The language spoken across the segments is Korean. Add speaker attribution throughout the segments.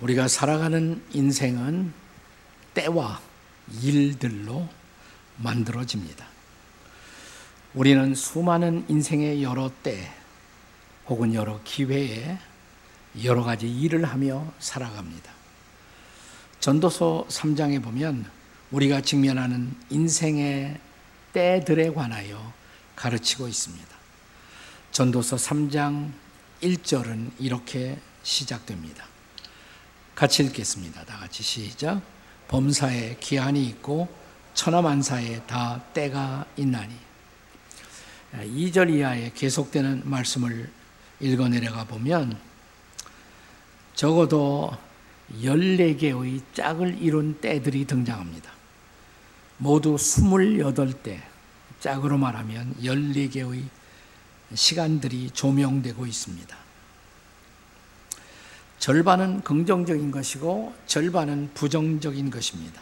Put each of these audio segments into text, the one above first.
Speaker 1: 우리가 살아가는 인생은 때와 일들로 만들어집니다. 우리는 수많은 인생의 여러 때 혹은 여러 기회에 여러 가지 일을 하며 살아갑니다. 전도서 3장에 보면 우리가 직면하는 인생의 때들에 관하여 가르치고 있습니다. 전도서 3장 1절은 이렇게 시작됩니다. 같이 읽겠습니다. 다 같이 시작. 범사에 기한이 있고 천하만사에 다 때가 있나니. 2절 이하에 계속되는 말씀을 읽어 내려가 보면 적어도 14개의 짝을 이룬 때들이 등장합니다. 모두 28때, 짝으로 말하면 14개의 시간들이 조명되고 있습니다. 절반은 긍정적인 것이고 절반은 부정적인 것입니다.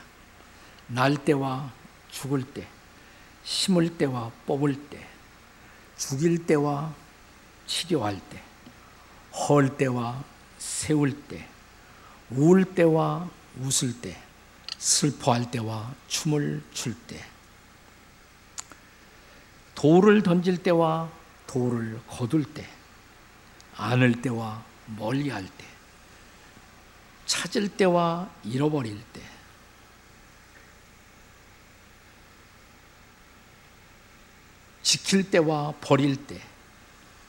Speaker 1: 날 때와 죽을 때, 심을 때와 뽑을 때, 죽일 때와 치료할 때, 헐 때와 세울 때, 울 때와 웃을 때, 슬퍼할 때와 춤을 출 때, 돌을 던질 때와 돌을 거둘 때, 안을 때와 멀리 할 때, 찾을 때와 잃어버릴 때, 지킬 때와 버릴 때,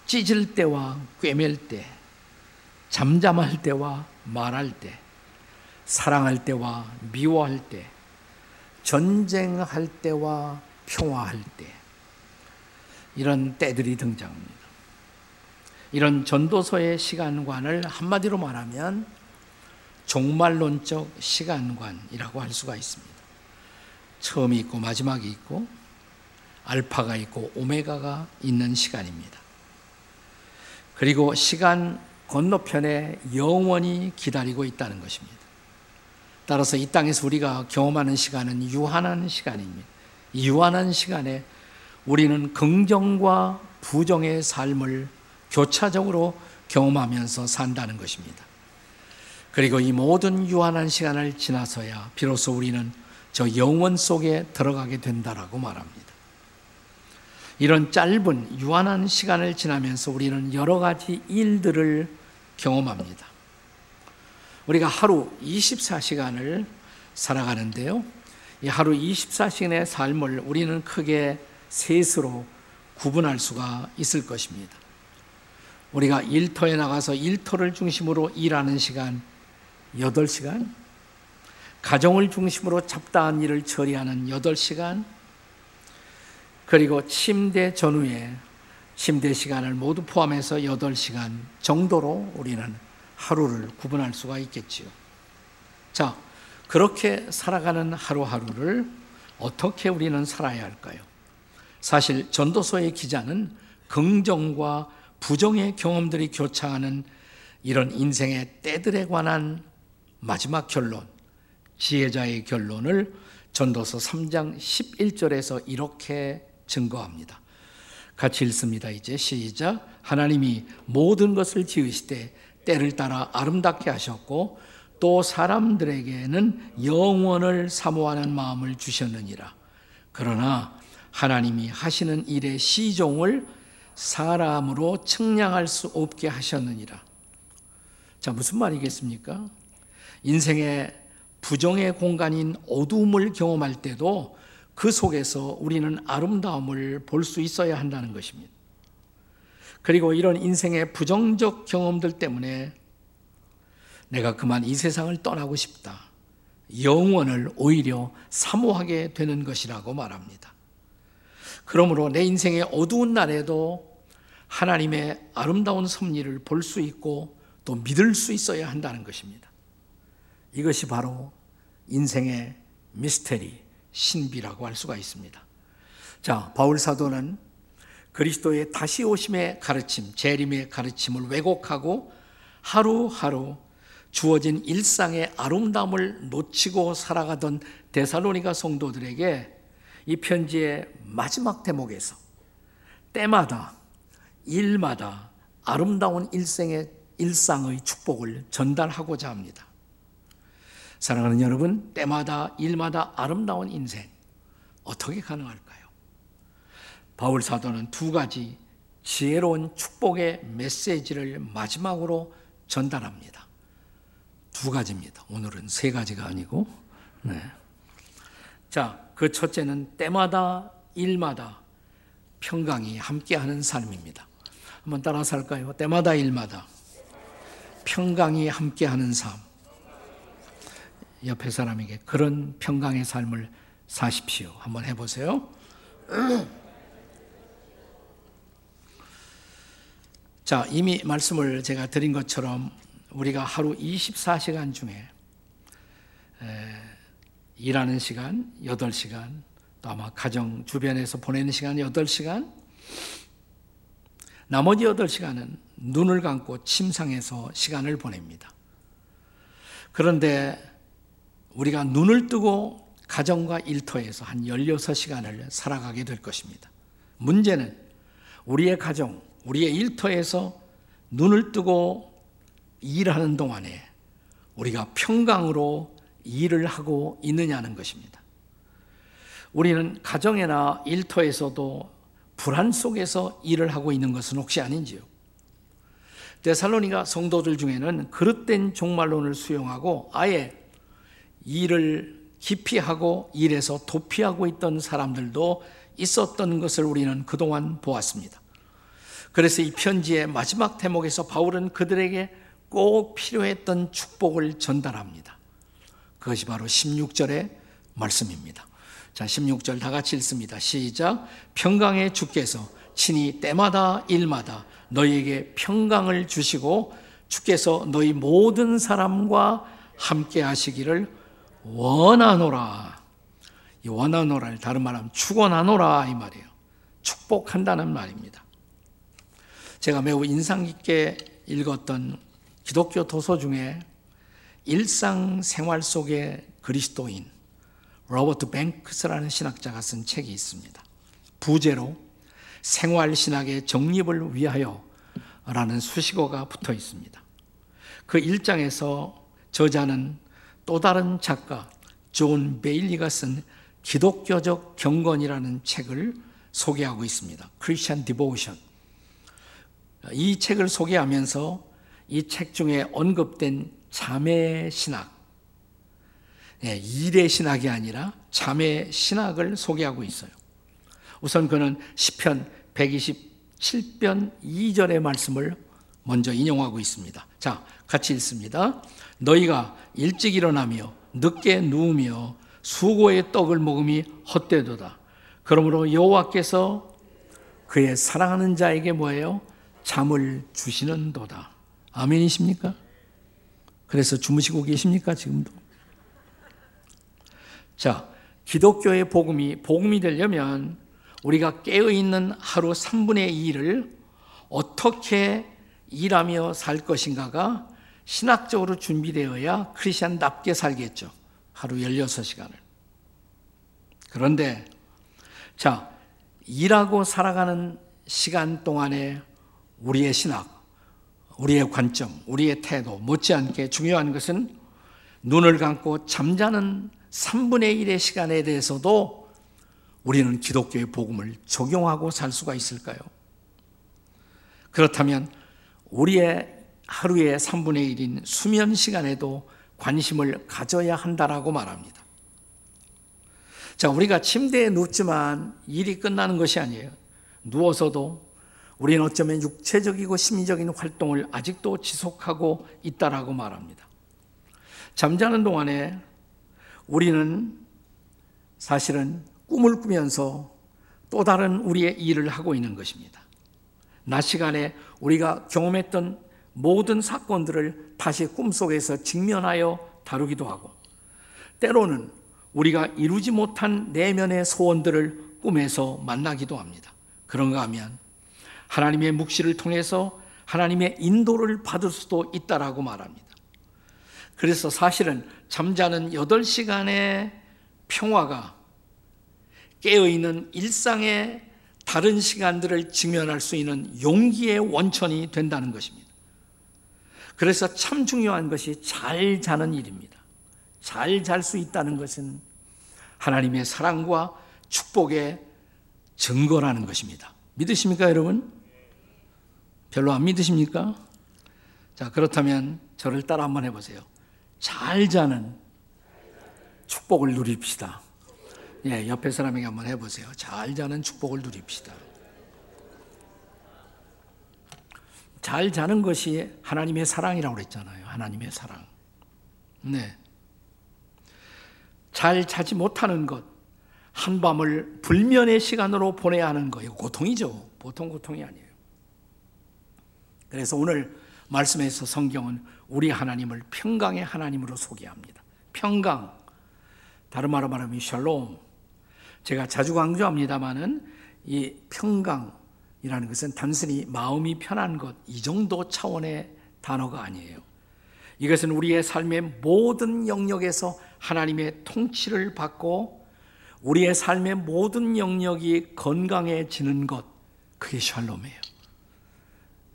Speaker 1: 찢을 때와 꿰맬 때, 잠잠할 때와 말할 때, 사랑할 때와 미워할 때, 전쟁할 때와 평화할 때, 이런 때들이 등장합니다. 이런 전도서의 시간관을 한마디로 말하면 종말론적 시간관이라고 할 수가 있습니다. 처음이 있고 마지막이 있고 알파가 있고 오메가가 있는 시간입니다. 그리고 시간 건너편에 영원히 기다리고 있다는 것입니다. 따라서 이 땅에서 우리가 경험하는 시간은 유한한 시간입니다. 유한한 시간에 우리는 긍정과 부정의 삶을 교차적으로 경험하면서 산다는 것입니다. 그리고 이 모든 유한한 시간을 지나서야 비로소 우리는 저 영원 속에 들어가게 된다라고 말합니다. 이런 짧은 유한한 시간을 지나면서 우리는 여러 가지 일들을 경험합니다. 우리가 하루 24시간을 살아가는데요. 이 하루 24시간의 삶을 우리는 크게 셋으로 구분할 수가 있을 것입니다. 우리가 일터에 나가서 일터를 중심으로 일하는 시간 8시간, 가정을 중심으로 잡다한 일을 처리하는 8시간, 그리고 침대 전후에 침대 시간을 모두 포함해서 8시간 정도로 우리는 하루를 구분할 수가 있겠지요. 자, 그렇게 살아가는 하루하루를 어떻게 우리는 살아야 할까요? 사실 전도서의 기자는 긍정과 부정의 경험들이 교차하는 이런 인생의 때들에 관한 마지막 결론, 지혜자의 결론을 전도서 3장 11절에서 이렇게 증거합니다. 같이 읽습니다. 이제 시작. 하나님이 모든 것을 지으시되 때를 따라 아름답게 하셨고 또 사람들에게는 영원을 사모하는 마음을 주셨느니라. 그러나 하나님이 하시는 일의 시종을 사람으로 측량할 수 없게 하셨느니라. 자, 무슨 말이겠습니까? 인생의 부정의 공간인 어둠을 경험할 때도 그 속에서 우리는 아름다움을 볼 수 있어야 한다는 것입니다. 그리고 이런 인생의 부정적 경험들 때문에 내가 그만 이 세상을 떠나고 싶다. 영원을 오히려 사모하게 되는 것이라고 말합니다. 그러므로 내 인생의 어두운 날에도 하나님의 아름다운 섭리를 볼 수 있고 또 믿을 수 있어야 한다는 것입니다. 이것이 바로 인생의 미스테리, 신비라고 할 수가 있습니다. 자, 바울 사도는 그리스도의 다시 오심의 가르침, 재림의 가르침을 왜곡하고 하루하루 주어진 일상의 아름다움을 놓치고 살아가던 데살로니가 성도들에게 이 편지의 마지막 대목에서 때마다 일마다 아름다운 일생의 일상의 축복을 전달하고자 합니다. 사랑하는 여러분, 때마다 일마다 아름다운 인생 어떻게 가능할까요? 바울 사도는 두 가지 지혜로운 축복의 메시지를 마지막으로 전달합니다. 두 가지입니다. 오늘은 세 가지가 아니고, 네. 자, 그 첫째는 때마다 일마다 평강이 함께하는 삶입니다. 한번 따라서 할까요? 때마다 일마다 평강이 함께하는 삶. 옆에 사람에게 그런 평강의 삶을 사십시오. 한번 해보세요. 자, 이미 말씀을 제가 드린 것처럼 우리가 하루 24시간 중에 일하는 시간 8시간, 또 아마 가정 주변에서 보내는 시간 8시간, 나머지 8시간은 눈을 감고 침상에서 시간을 보냅니다. 그런데 우리가 눈을 뜨고 가정과 일터에서 한 16시간을 살아가게 될 것입니다. 문제는 우리의 가정, 우리의 일터에서 눈을 뜨고 일하는 동안에 우리가 평강으로 일을 하고 있느냐는 것입니다. 우리는 가정이나 일터에서도 불안 속에서 일을 하고 있는 것은 혹시 아닌지요? 데살로니가 성도들 중에는 그릇된 종말론을 수용하고 아예 일을 깊이 하고 일에서 도피하고 있던 사람들도 있었던 것을 우리는 그동안 보았습니다. 그래서 이 편지의 마지막 대목에서 바울은 그들에게 꼭 필요했던 축복을 전달합니다. 그것이 바로 16절의 말씀입니다. 자, 16절 다 같이 읽습니다. 시작. 평강의 주께서 친히 때마다 일마다 너희에게 평강을 주시고 주께서 너희 모든 사람과 함께 하시기를 원하노라. 이 원하노라를 다른 말하면 축원하노라 이 말이에요. 축복한다는 말입니다. 제가 매우 인상 깊게 읽었던 기독교 도서 중에 일상생활 속의 그리스도인 로버트 뱅크스라는 신학자가 쓴 책이 있습니다. 부제로 생활신학의 정립을 위하여 라는 수식어가 붙어 있습니다. 그 1장에서 저자는 또 다른 작가 존 베일리가 쓴 기독교적 경건이라는 책을 소개하고 있습니다. Christian Devotion. 이 책을 소개하면서 이 책 중에 언급된 잠의 신학, 예, 일의 신학이 아니라 잠의 신학을 소개하고 있어요. 우선 그는 시편 127편 2절의 말씀을 먼저 인용하고 있습니다. 자, 같이 읽습니다. 너희가 일찍 일어나며 늦게 누우며 수고의 떡을 먹음이 헛되도다. 그러므로 여호와께서 그의 사랑하는 자에게 뭐예요? 잠을 주시는 도다. 아멘이십니까? 그래서 주무시고 계십니까? 지금도? 자, 기독교의 복음이 복음이 되려면 우리가 깨어 있는 하루 3분의 2를 어떻게 일하며 살 것인가가 신학적으로 준비되어야 크리스천답게 살겠죠. 하루 16시간을. 그런데 자, 일하고 살아가는 시간 동안에 우리의 신학, 우리의 관점, 우리의 태도 못지않게 중요한 것은 눈을 감고 잠자는 3분의 1의 시간에 대해서도 우리는 기독교의 복음을 적용하고 살 수가 있을까요? 그렇다면 우리의 하루의 3분의 1인 수면 시간에도 관심을 가져야 한다라고 말합니다. 자, 우리가 침대에 눕지만 일이 끝나는 것이 아니에요. 누워서도 우리는 어쩌면 육체적이고 심리적인 활동을 아직도 지속하고 있다라고 말합니다. 잠자는 동안에 우리는 사실은 꿈을 꾸면서 또 다른 우리의 일을 하고 있는 것입니다. 낮 시간에 우리가 경험했던 모든 사건들을 다시 꿈속에서 직면하여 다루기도 하고 때로는 우리가 이루지 못한 내면의 소원들을 꿈에서 만나기도 합니다. 그런가 하면 하나님의 묵시를 통해서 하나님의 인도를 받을 수도 있다라고 말합니다. 그래서 사실은 잠자는 8시간의 평화가 깨어있는 일상의 다른 시간들을 직면할 수 있는 용기의 원천이 된다는 것입니다. 그래서 참 중요한 것이 잘 자는 일입니다. 잘 잘 수 있다는 것은 하나님의 사랑과 축복의 증거라는 것입니다. 믿으십니까, 여러분? 별로 안 믿으십니까? 자, 그렇다면 저를 따라 한번 해보세요. 잘 자는 축복을 누립시다. 예, 옆에 사람에게 한번 해보세요. 잘 자는 축복을 누립시다. 잘 자는 것이 하나님의 사랑이라고 그랬잖아요. 하나님의 사랑. 네. 잘 자지 못하는 것, 한밤을 불면의 시간으로 보내야 하는 거예요. 고통이죠. 보통 고통이 아니에요. 그래서 오늘 말씀에서 성경은 우리 하나님을 평강의 하나님으로 소개합니다. 평강. 다른 말로 말하면 샬롬. 제가 자주 강조합니다만은 이 평강이라는 것은 단순히 마음이 편한 것, 이 정도 차원의 단어가 아니에요. 이것은 우리의 삶의 모든 영역에서 하나님의 통치를 받고 우리의 삶의 모든 영역이 건강해지는 것, 그게 샬롬이에요.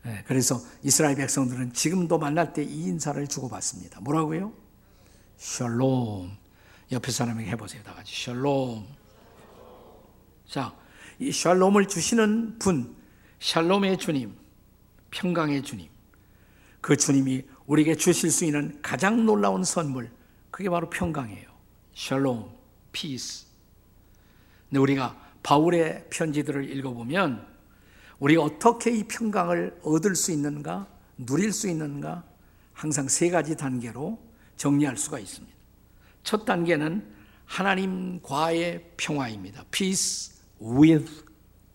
Speaker 1: 네, 그래서 이스라엘 백성들은 지금도 만날 때 이 인사를 주고받습니다. 뭐라고요? 샬롬. 옆에 사람에게 해보세요. 다 같이 샬롬. 자, 이 샬롬을 주시는 분, 샬롬의 주님, 평강의 주님. 그 주님이 우리에게 주실 수 있는 가장 놀라운 선물, 그게 바로 평강이에요. 샬롬, 피스. 근데 우리가 바울의 편지들을 읽어보면 우리가 어떻게 이 평강을 얻을 수 있는가, 누릴 수 있는가, 항상 세 가지 단계로 정리할 수가 있습니다. 첫 단계는 하나님과의 평화입니다. Peace with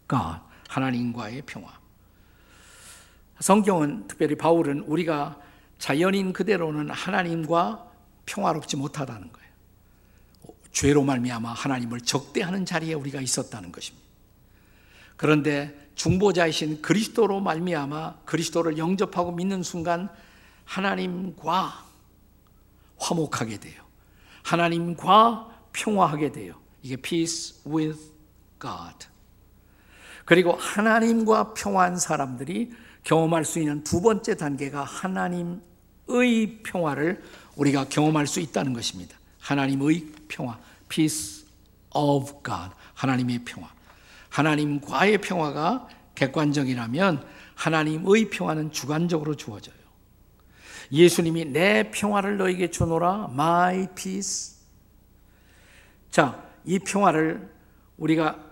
Speaker 1: God. 하나님과의 평화. 성경은 특별히 바울은 우리가 자연인 그대로는 하나님과 평화롭지 못하다는 거예요. 죄로 말미암아 하나님을 적대하는 자리에 우리가 있었다는 것입니다. 그런데 중보자이신 그리스도로 말미암아 그리스도를 영접하고 믿는 순간 하나님과 화목하게 돼요. 하나님과 평화하게 돼요. 이게 peace with God. 그리고 하나님과 평화한 사람들이 경험할 수 있는 두 번째 단계가 하나님의 평화를 우리가 경험할 수 있다는 것입니다. 하나님의 평화, peace of God, 하나님의 평화. 하나님과의 평화가 객관적이라면 하나님의 평화는 주관적으로 주어져요. 예수님이 내 평화를 너에게 주노라, my peace. 자, 이 평화를 우리가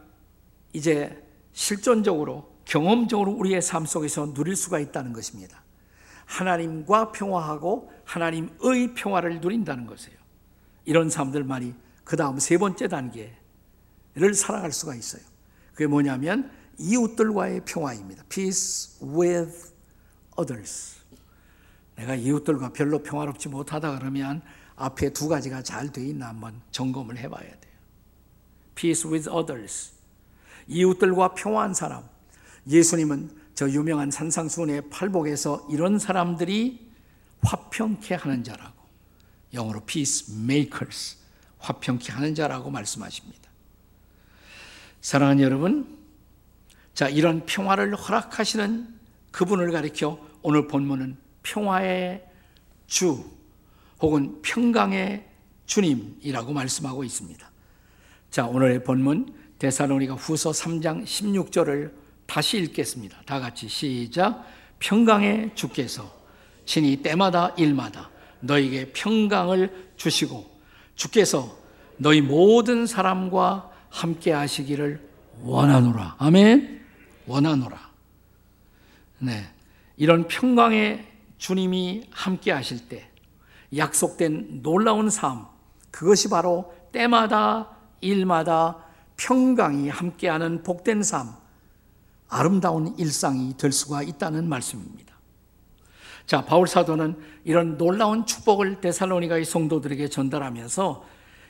Speaker 1: 이제 실존적으로, 경험적으로 우리의 삶 속에서 누릴 수가 있다는 것입니다. 하나님과 평화하고 하나님의 평화를 누린다는 것이에요. 이런 사람들만이 그 다음 세 번째 단계를 살아갈 수가 있어요. 그게 뭐냐면 이웃들과의 평화입니다. Peace with others. 내가 이웃들과 별로 평화롭지 못하다 그러면 앞에 두 가지가 잘 돼 있나 한번 점검을 해봐야 돼요. Peace with others. 이웃들과 평화한 사람. 예수님은 저 유명한 산상수훈의 팔복에서 이런 사람들이 화평케 하는 자라고 영어로 peacemakers 화평케 하는 자라고 말씀하십니다. 사랑하는 여러분, 자 이런 평화를 허락하시는 그분을 가리켜 오늘 본문은 평화의 주 혹은 평강의 주님이라고 말씀하고 있습니다. 자 오늘의 본문 데살로니가 후서 3장 16절을 다시 읽겠습니다. 다 같이 시작. 평강의 주께서 친히 때마다 일마다 너에게 평강을 주시고 주께서 너희 모든 사람과 함께 하시기를 원하노라. 아멘. 원하노라. 네. 이런 평강의 주님이 함께 하실 때 약속된 놀라운 삶, 그것이 바로 때마다 일마다 평강이 함께하는 복된 삶, 아름다운 일상이 될 수가 있다는 말씀입니다. 자, 바울 사도는 이런 놀라운 축복을 데살로니가의 성도들에게 전달하면서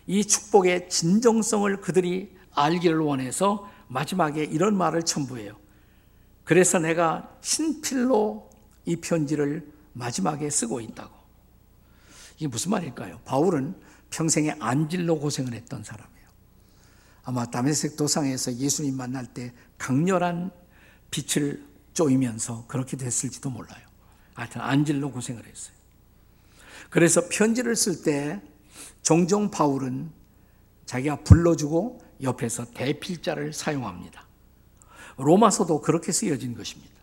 Speaker 1: 이 축복의 진정성을 그들이 알기를 원해서 마지막에 이런 말을 첨부해요. 그래서 내가 친필로 이 편지를 마지막에 쓰고 있다고. 이게 무슨 말일까요? 바울은 평생에 안질로 고생을 했던 사람이에요. 아마 다메섹 도상에서 예수님 만날 때 강렬한 빛을 쪼이면서 그렇게 됐을지도 몰라요. 하여튼 안질로 고생을 했어요. 그래서 편지를 쓸 때 종종 바울은 자기가 불러주고 옆에서 대필자를 사용합니다. 로마서도 그렇게 쓰여진 것입니다.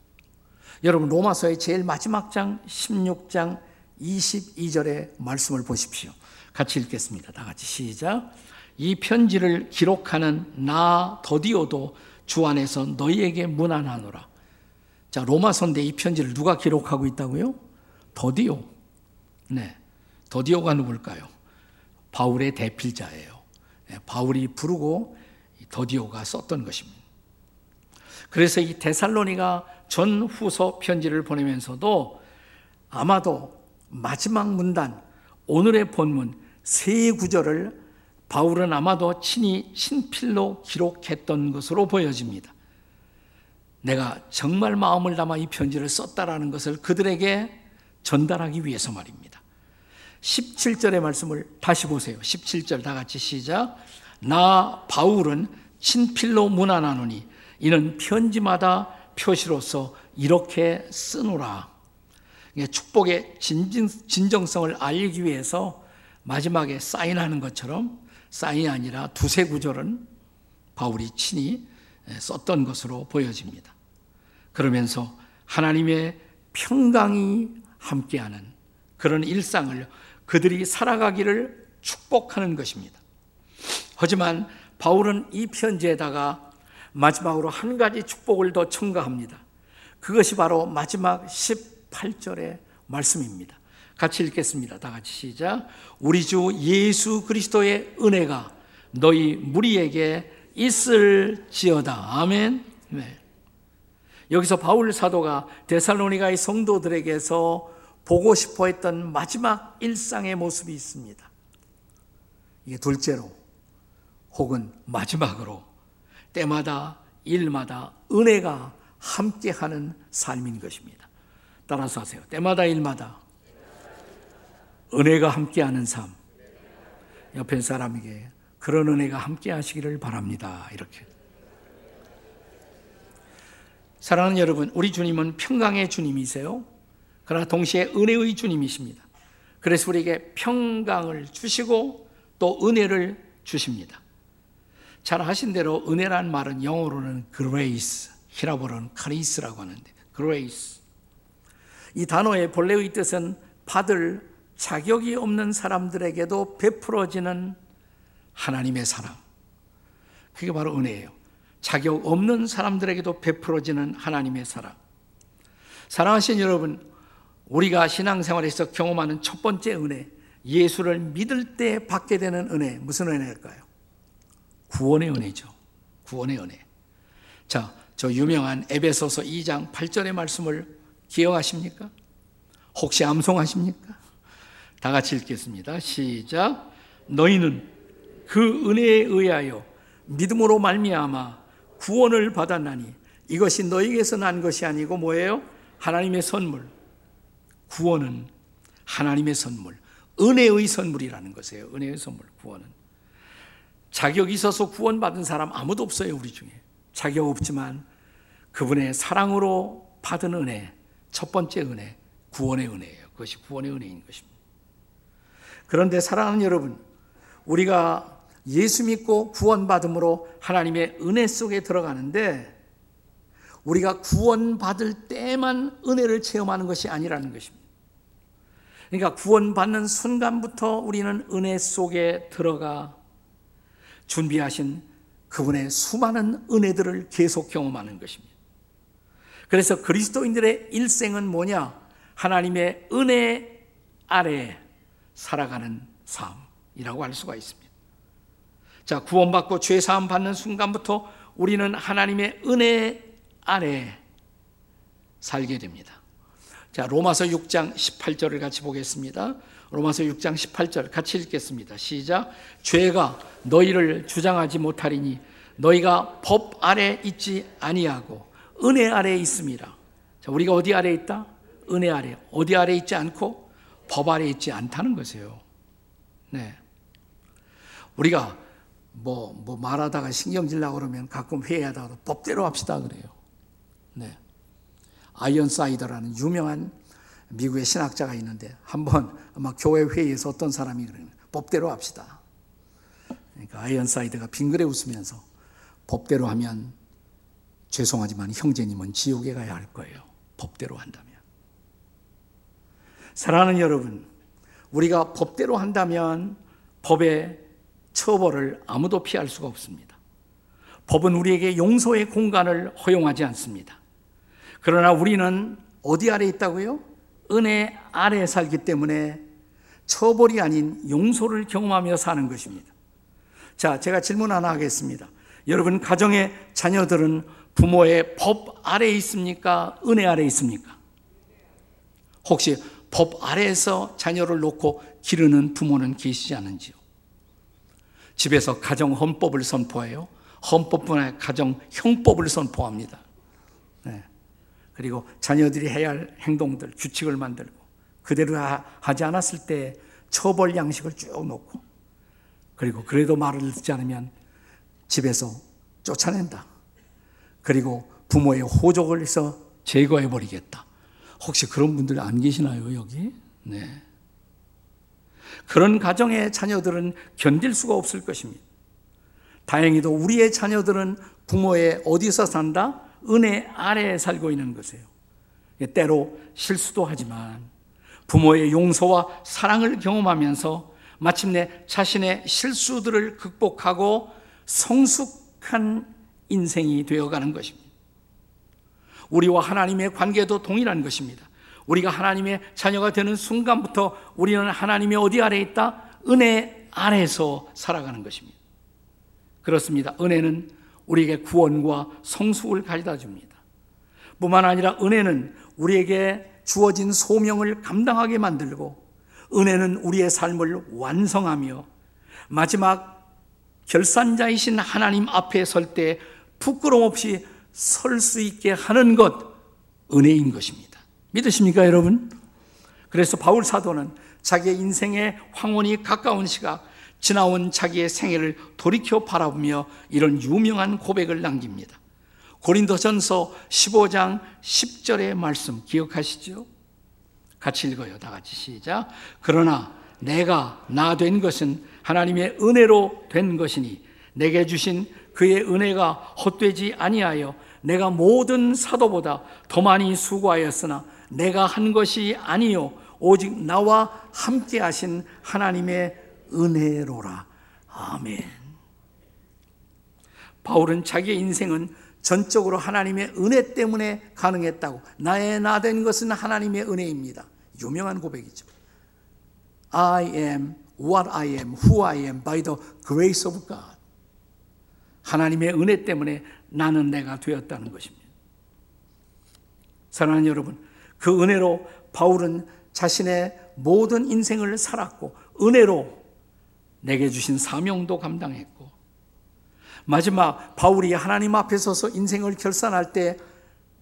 Speaker 1: 여러분 로마서의 제일 마지막 장 16장 22절의 말씀을 보십시오. 같이 읽겠습니다. 다 같이 시작. 이 편지를 기록하는 나 더디오도 주 안에서 너희에게 문안하노라. 자, 로마서인데 이 편지를 누가 기록하고 있다고요? 더디오. 네. 더디오가 누굴까요? 바울의 대필자예요. 네, 바울이 부르고 더디오가 썼던 것입니다. 그래서 이 데살로니가 전후서 편지를 보내면서도 아마도 마지막 문단 오늘의 본문 세 구절을 바울은 아마도 친히 친필로 기록했던 것으로 보여집니다. 내가 정말 마음을 담아 이 편지를 썼다라는 것을 그들에게 전달하기 위해서 말입니다. 17절의 말씀을 다시 보세요. 17절 다 같이 시작. 나 바울은 친필로 문안하노니 이는 편지마다 표시로서 이렇게 쓰노라. 축복의 진정성을 알리기 위해서 마지막에 사인하는 것처럼 사인이 아니라 두세 구절은 바울이 친히 썼던 것으로 보여집니다. 그러면서 하나님의 평강이 함께하는 그런 일상을 그들이 살아가기를 축복하는 것입니다. 하지만 바울은 이 편지에다가 마지막으로 한 가지 축복을 더 첨가합니다. 그것이 바로 마지막 18절의 말씀입니다. 같이 읽겠습니다. 다 같이 시작. 우리 주 예수 그리스도의 은혜가 너희 무리에게 있을지어다. 아멘. 네. 여기서 바울 사도가 데살로니가의 성도들에게서 보고 싶어 했던 마지막 일상의 모습이 있습니다. 이게 둘째로 혹은 마지막으로 때마다 일마다 은혜가 함께하는 삶인 것입니다. 따라서 하세요. 때마다 일마다 은혜가 함께하는 삶. 옆에 사람에게 그런 은혜가 함께하시기를 바랍니다. 이렇게. 사랑하는 여러분, 우리 주님은 평강의 주님이세요. 그러나 동시에 은혜의 주님이십니다. 그래서 우리에게 평강을 주시고 또 은혜를 주십니다. 잘 하신 대로 은혜란 말은 영어로는 grace, 히라보로는 카리스라고 하는데 grace. 이 단어의 본래의 뜻은 받을 자격이 없는 사람들에게도 베풀어지는 하나님의 사랑. 그게 바로 은혜예요. 자격 없는 사람들에게도 베풀어지는 하나님의 사랑. 사랑하신 여러분, 우리가 신앙생활에서 경험하는 첫 번째 은혜, 예수를 믿을 때 받게 되는 은혜, 무슨 은혜일까요? 구원의 은혜죠. 구원의 은혜. 자, 저 유명한 에베소서 2장 8절의 말씀을 기억하십니까? 혹시 암송하십니까? 다 같이 읽겠습니다. 시작. 너희는 그 은혜에 의하여 믿음으로 말미암아 구원을 받았나니 이것이 너희에게서 난 것이 아니고 뭐예요? 하나님의 선물. 구원은 하나님의 선물. 은혜의 선물이라는 것이에요. 은혜의 선물, 구원은. 자격이 있어서 구원받은 사람 아무도 없어요, 우리 중에. 자격 없지만 그분의 사랑으로 받은 은혜, 첫 번째 은혜, 구원의 은혜예요. 그것이 구원의 은혜인 것입니다. 그런데 사랑하는 여러분, 우리가 예수 믿고 구원받음으로 하나님의 은혜 속에 들어가는데 우리가 구원받을 때만 은혜를 체험하는 것이 아니라는 것입니다. 그러니까 구원받는 순간부터 우리는 은혜 속에 들어가 준비하신 그분의 수많은 은혜들을 계속 경험하는 것입니다. 그래서 그리스도인들의 일생은 뭐냐? 하나님의 은혜 아래 살아가는 삶이라고 할 수가 있습니다. 자, 구원받고 죄 사함 받는 순간부터 우리는 하나님의 은혜 아래 살게 됩니다. 자, 로마서 6장 18절을 같이 보겠습니다. 로마서 6장 18절 같이 읽겠습니다. 시작. 죄가 너희를 주장하지 못하리니 너희가 법 아래 있지 아니하고 은혜 아래 있습니다. 자, 우리가 어디 아래 있다? 은혜 아래. 어디 아래 있지 않고 법 아래 있지 않다는 것이에요. 네. 우리가 뭐, 뭐 말하다가 신경질 나고 그러면 가끔 회의하다가 법대로 합시다 그래요. 네. 아이언사이드라는 유명한 미국의 신학자가 있는데 한번 아마 교회 회의에서 어떤 사람이 그러는 법대로 합시다. 그러니까 아이언사이드가 빙그레 웃으면서 법대로 하면 죄송하지만 형제님은 지옥에 가야 할 거예요. 법대로 한다면. 사랑하는 여러분, 우리가 법대로 한다면 법의 처벌을 아무도 피할 수가 없습니다. 법은 우리에게 용서의 공간을 허용하지 않습니다. 그러나 우리는 어디 아래 있다고요? 은혜 아래 살기 때문에 처벌이 아닌 용서를 경험하며 사는 것입니다. 자, 제가 질문 하나 하겠습니다. 여러분, 가정의 자녀들은 부모의 법 아래 있습니까? 은혜 아래 있습니까? 혹시 법 아래에서 자녀를 놓고 기르는 부모는 계시지 않은지요? 집에서 가정 헌법을 선포해요. 헌법뿐 아니라 가정 형법을 선포합니다. 네. 그리고 자녀들이 해야 할 행동들, 규칙을 만들고 그대로 하지 않았을 때 처벌 양식을 쭉 놓고 그리고 그래도 말을 듣지 않으면 집에서 쫓아낸다. 그리고 부모의 호족을 해서 제거해 버리겠다. 혹시 그런 분들 안 계시나요, 여기? 네. 그런 가정의 자녀들은 견딜 수가 없을 것입니다. 다행히도 우리의 자녀들은 부모의 어디서 산다? 은혜 아래에 살고 있는 것이에요. 때로 실수도 하지만 부모의 용서와 사랑을 경험하면서 마침내 자신의 실수들을 극복하고 성숙한 인생이 되어가는 것입니다. 우리와 하나님의 관계도 동일한 것입니다. 우리가 하나님의 자녀가 되는 순간부터 우리는 하나님의 어디 아래 있다? 은혜 아래에서 살아가는 것입니다. 그렇습니다. 은혜는 우리에게 구원과 성숙을 가져다 줍니다. 뿐만 아니라 은혜는 우리에게 주어진 소명을 감당하게 만들고 은혜는 우리의 삶을 완성하며 마지막 결산자이신 하나님 앞에 설 때 부끄럼 없이 설 수 있게 하는 것 은혜인 것입니다. 믿으십니까, 여러분? 그래서 바울 사도는 자기의 인생의 황혼이 가까운 시각 지나온 자기의 생애를 돌이켜 바라보며 이런 유명한 고백을 남깁니다. 고린도전서 15장 10절의 말씀 기억하시죠? 같이 읽어요. 다 같이 시작. 그러나 내가 나 된 것은 하나님의 은혜로 된 것이니 내게 주신 그의 은혜가 헛되지 아니하여 내가 모든 사도보다 더 많이 수고하였으나 내가 한 것이 아니요 오직 나와 함께 하신 하나님의 은혜로라. 아멘. 바울은 자기의 인생은 전적으로 하나님의 은혜 때문에 가능했다고. 나의 나 된 것은 하나님의 은혜입니다. 유명한 고백이죠. I am what I am, who I am by the grace of God. 하나님의 은혜 때문에 나는 내가 되었다는 것입니다. 사랑하는 여러분, 그 은혜로 바울은 자신의 모든 인생을 살았고, 은혜로 내게 주신 사명도 감당했고, 마지막 바울이 하나님 앞에 서서 인생을 결산할 때,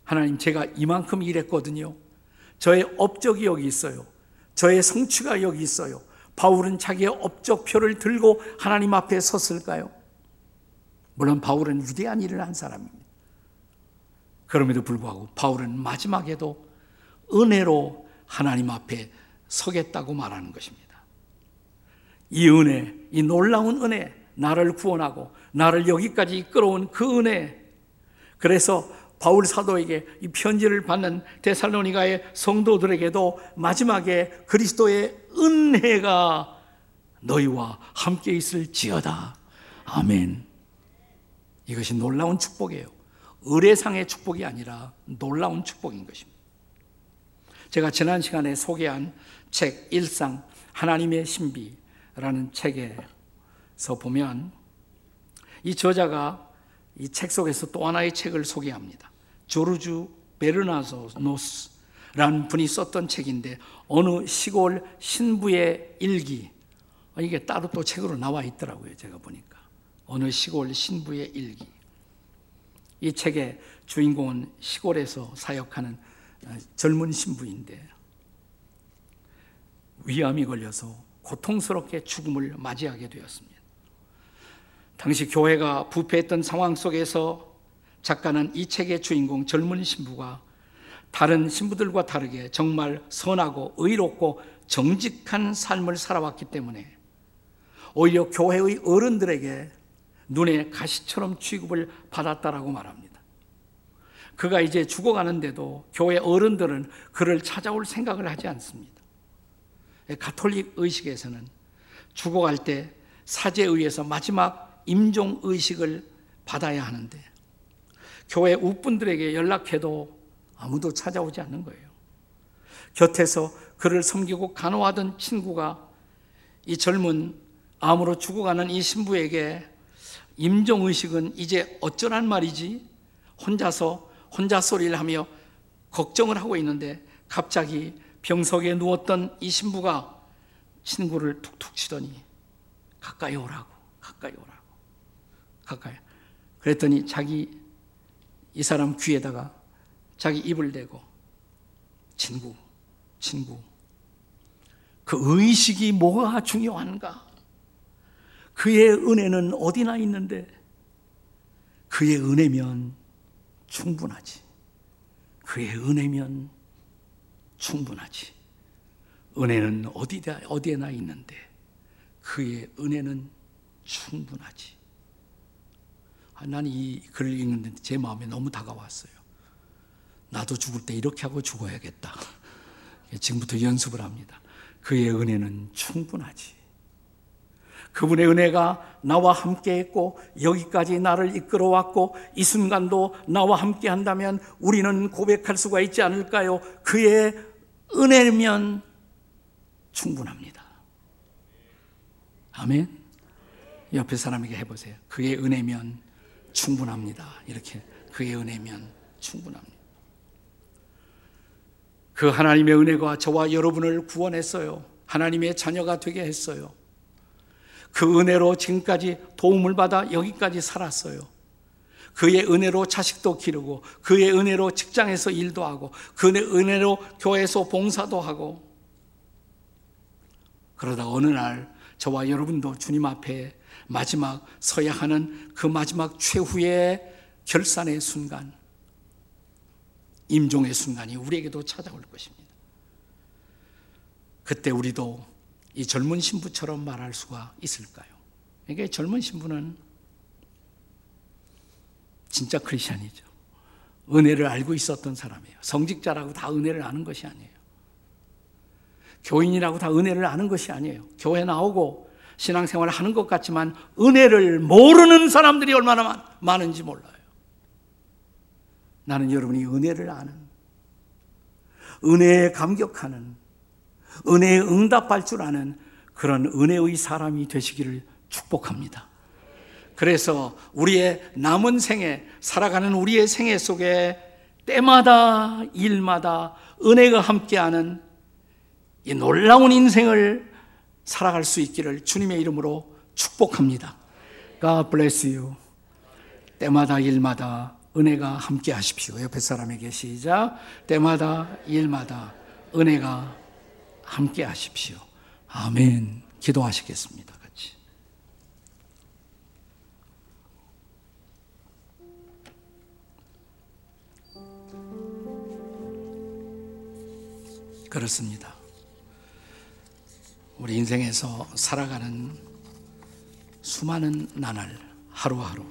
Speaker 1: 하나님 제가 이만큼 일했거든요. 저의 업적이 여기 있어요. 저의 성취가 여기 있어요. 바울은 자기의 업적표를 들고 하나님 앞에 섰을까요? 물론 바울은 위대한 일을 한 사람입니다. 그럼에도 불구하고 바울은 마지막에도 은혜로 하나님 앞에 서겠다고 말하는 것입니다. 이 은혜, 이 놀라운 은혜, 나를 구원하고 나를 여기까지 이끌어온 그 은혜. 그래서 바울 사도에게 이 편지를 받는 데살로니가의 성도들에게도 마지막에 그리스도의 은혜가 너희와 함께 있을지어다. 아멘. 이것이 놀라운 축복이에요. 의례상의 축복이 아니라 놀라운 축복인 것입니다. 제가 지난 시간에 소개한 책 일상 하나님의 신비라는 책에서 보면 이 저자가 이 책 속에서 또 하나의 책을 소개합니다. 조르주 베르나소노스라는 분이 썼던 책인데 어느 시골 신부의 일기 이게 따로 또 책으로 나와 있더라고요. 제가 보니까 어느 시골 신부의 일기. 이 책의 주인공은 시골에서 사역하는 어, 젊은 신부인데 위암이 걸려서 고통스럽게 죽음을 맞이하게 되었습니다. 당시 교회가 부패했던 상황 속에서 작가는 이 책의 주인공 젊은 신부가 다른 신부들과 다르게 정말 선하고 의롭고 정직한 삶을 살아왔기 때문에 오히려 교회의 어른들에게 눈에 가시처럼 취급을 받았다라고 말합니다. 그가 이제 죽어가는데도 교회 어른들은 그를 찾아올 생각을 하지 않습니다. 가톨릭 의식에서는 죽어갈 때 사제에 의해서 마지막 임종 의식을 받아야 하는데 교회 우분들에게 연락해도 아무도 찾아오지 않는 거예요. 곁에서 그를 섬기고 간호하던 친구가 이 젊은 암으로 죽어가는 이 신부에게 임종의식은 이제 어쩌란 말이지? 혼자서 혼자 소리를 하며 걱정을 하고 있는데 갑자기 병석에 누웠던 이 신부가 친구를 툭툭 치더니 가까이 오라고, 가까이 오라고, 가까이. 그랬더니 자기 이 사람 귀에다가 자기 입을 대고 친구, 친구. 그 의식이 뭐가 중요한가? 그의 은혜는 어디나 있는데 그의 은혜면 충분하지. 그의 은혜면 충분하지. 은혜는 어디다, 어디에나 있는데 그의 은혜는 충분하지. 아, 나는 이 글을 읽는데 제 마음에 너무 다가왔어요. 나도 죽을 때 이렇게 하고 죽어야겠다. 지금부터 연습을 합니다. 그의 은혜는 충분하지. 그분의 은혜가 나와 함께 했고 여기까지 나를 이끌어 왔고 이 순간도 나와 함께 한다면 우리는 고백할 수가 있지 않을까요? 그의 은혜면 충분합니다. 아멘. 옆에 사람에게 해 보세요. 그의 은혜면 충분합니다. 이렇게 그의 은혜면 충분합니다. 그 하나님의 은혜가 저와 여러분을 구원했어요. 하나님의 자녀가 되게 했어요. 그 은혜로 지금까지 도움을 받아 여기까지 살았어요. 그의 은혜로 자식도 기르고, 그의 은혜로 직장에서 일도 하고, 그의 은혜로 교회에서 봉사도 하고, 그러다 어느 날 저와 여러분도 주님 앞에 마지막 서야 하는 그 마지막 최후의 결산의 순간, 임종의 순간이 우리에게도 찾아올 것입니다. 그때 우리도 이 젊은 신부처럼 말할 수가 있을까요? 이게 젊은 신부는 진짜 크리스천이죠. 은혜를 알고 있었던 사람이에요. 성직자라고 다 은혜를 아는 것이 아니에요. 교인이라고 다 은혜를 아는 것이 아니에요. 교회 나오고 신앙생활을 하는 것 같지만 은혜를 모르는 사람들이 얼마나 많은지 몰라요. 나는 여러분이 은혜를 아는, 은혜에 감격하는, 은혜에 응답할 줄 아는 그런 은혜의 사람이 되시기를 축복합니다. 그래서 우리의 남은 생에, 살아가는 우리의 생애 속에 때마다, 일마다 은혜가 함께하는 이 놀라운 인생을 살아갈 수 있기를 주님의 이름으로 축복합니다. God bless you. 때마다 일마다 은혜가 함께 하십시오. 옆에 사람에게 시작. 때마다 일마다 은혜가 함께 하십시오. 아멘. 기도하시겠습니다. 같이. 그렇습니다. 우리 인생에서 살아가는 수많은 나날 하루하루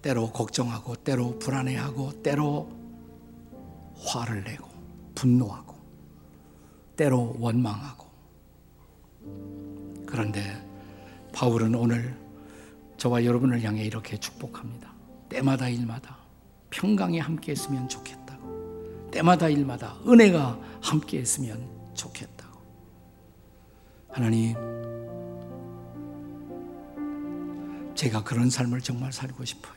Speaker 1: 때로 걱정하고 때로 불안해하고 때로 화를 내고 분노하고 때로 원망하고 그런데 바울은 오늘 저와 여러분을 향해 이렇게 축복합니다. 때마다 일마다 평강이 함께 했으면 좋겠다고. 때마다 일마다 은혜가 함께 했으면 좋겠다고. 하나님, 제가 그런 삶을 정말 살고 싶어요.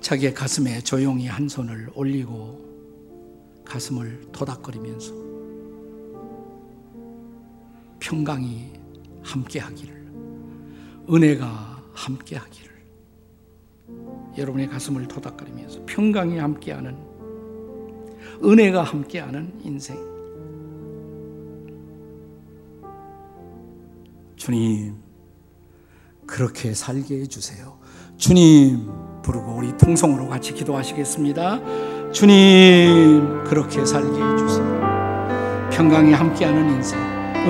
Speaker 1: 자기의 가슴에 조용히 한 손을 올리고 가슴을 토닥거리면서 평강이 함께하기를 은혜가 함께하기를 여러분의 가슴을 토닥거리면서 평강이 함께하는 은혜가 함께하는 인생 주님 그렇게 살게 해주세요 주님 부르고 우리 통성으로 같이 기도하시겠습니다. 주님, 그렇게 살게 해주세요. 평강이 함께하는 인생.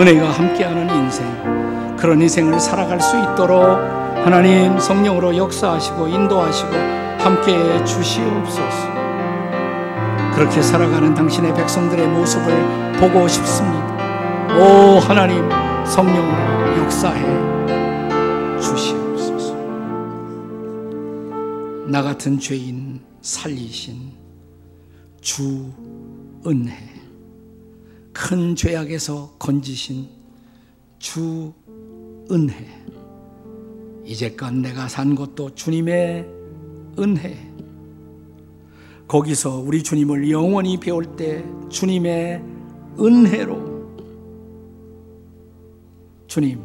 Speaker 1: 은혜가 함께하는 인생 그런 인생을 살아갈 수 있도록 하나님 성령으로 역사하시고 인도하시고 함께해 주시옵소서. 그렇게 살아가는 당신의 백성들의 모습을 보고 싶습니다. 오 하나님 성령으로 역사해 주시옵소서. 나 같은 죄인 살리신 주 은혜. 큰 죄악에서 건지신 주 은혜. 이제껏 내가 산 것도 주님의 은혜. 거기서 우리 주님을 영원히 배울 때 주님의 은혜로. 주님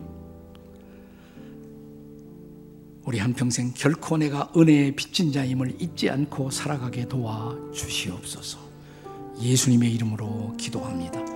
Speaker 1: 우리 한평생 결코 내가 은혜의 빚진 자임을 잊지 않고 살아가게 도와 주시옵소서 예수님의 이름으로 기도합니다.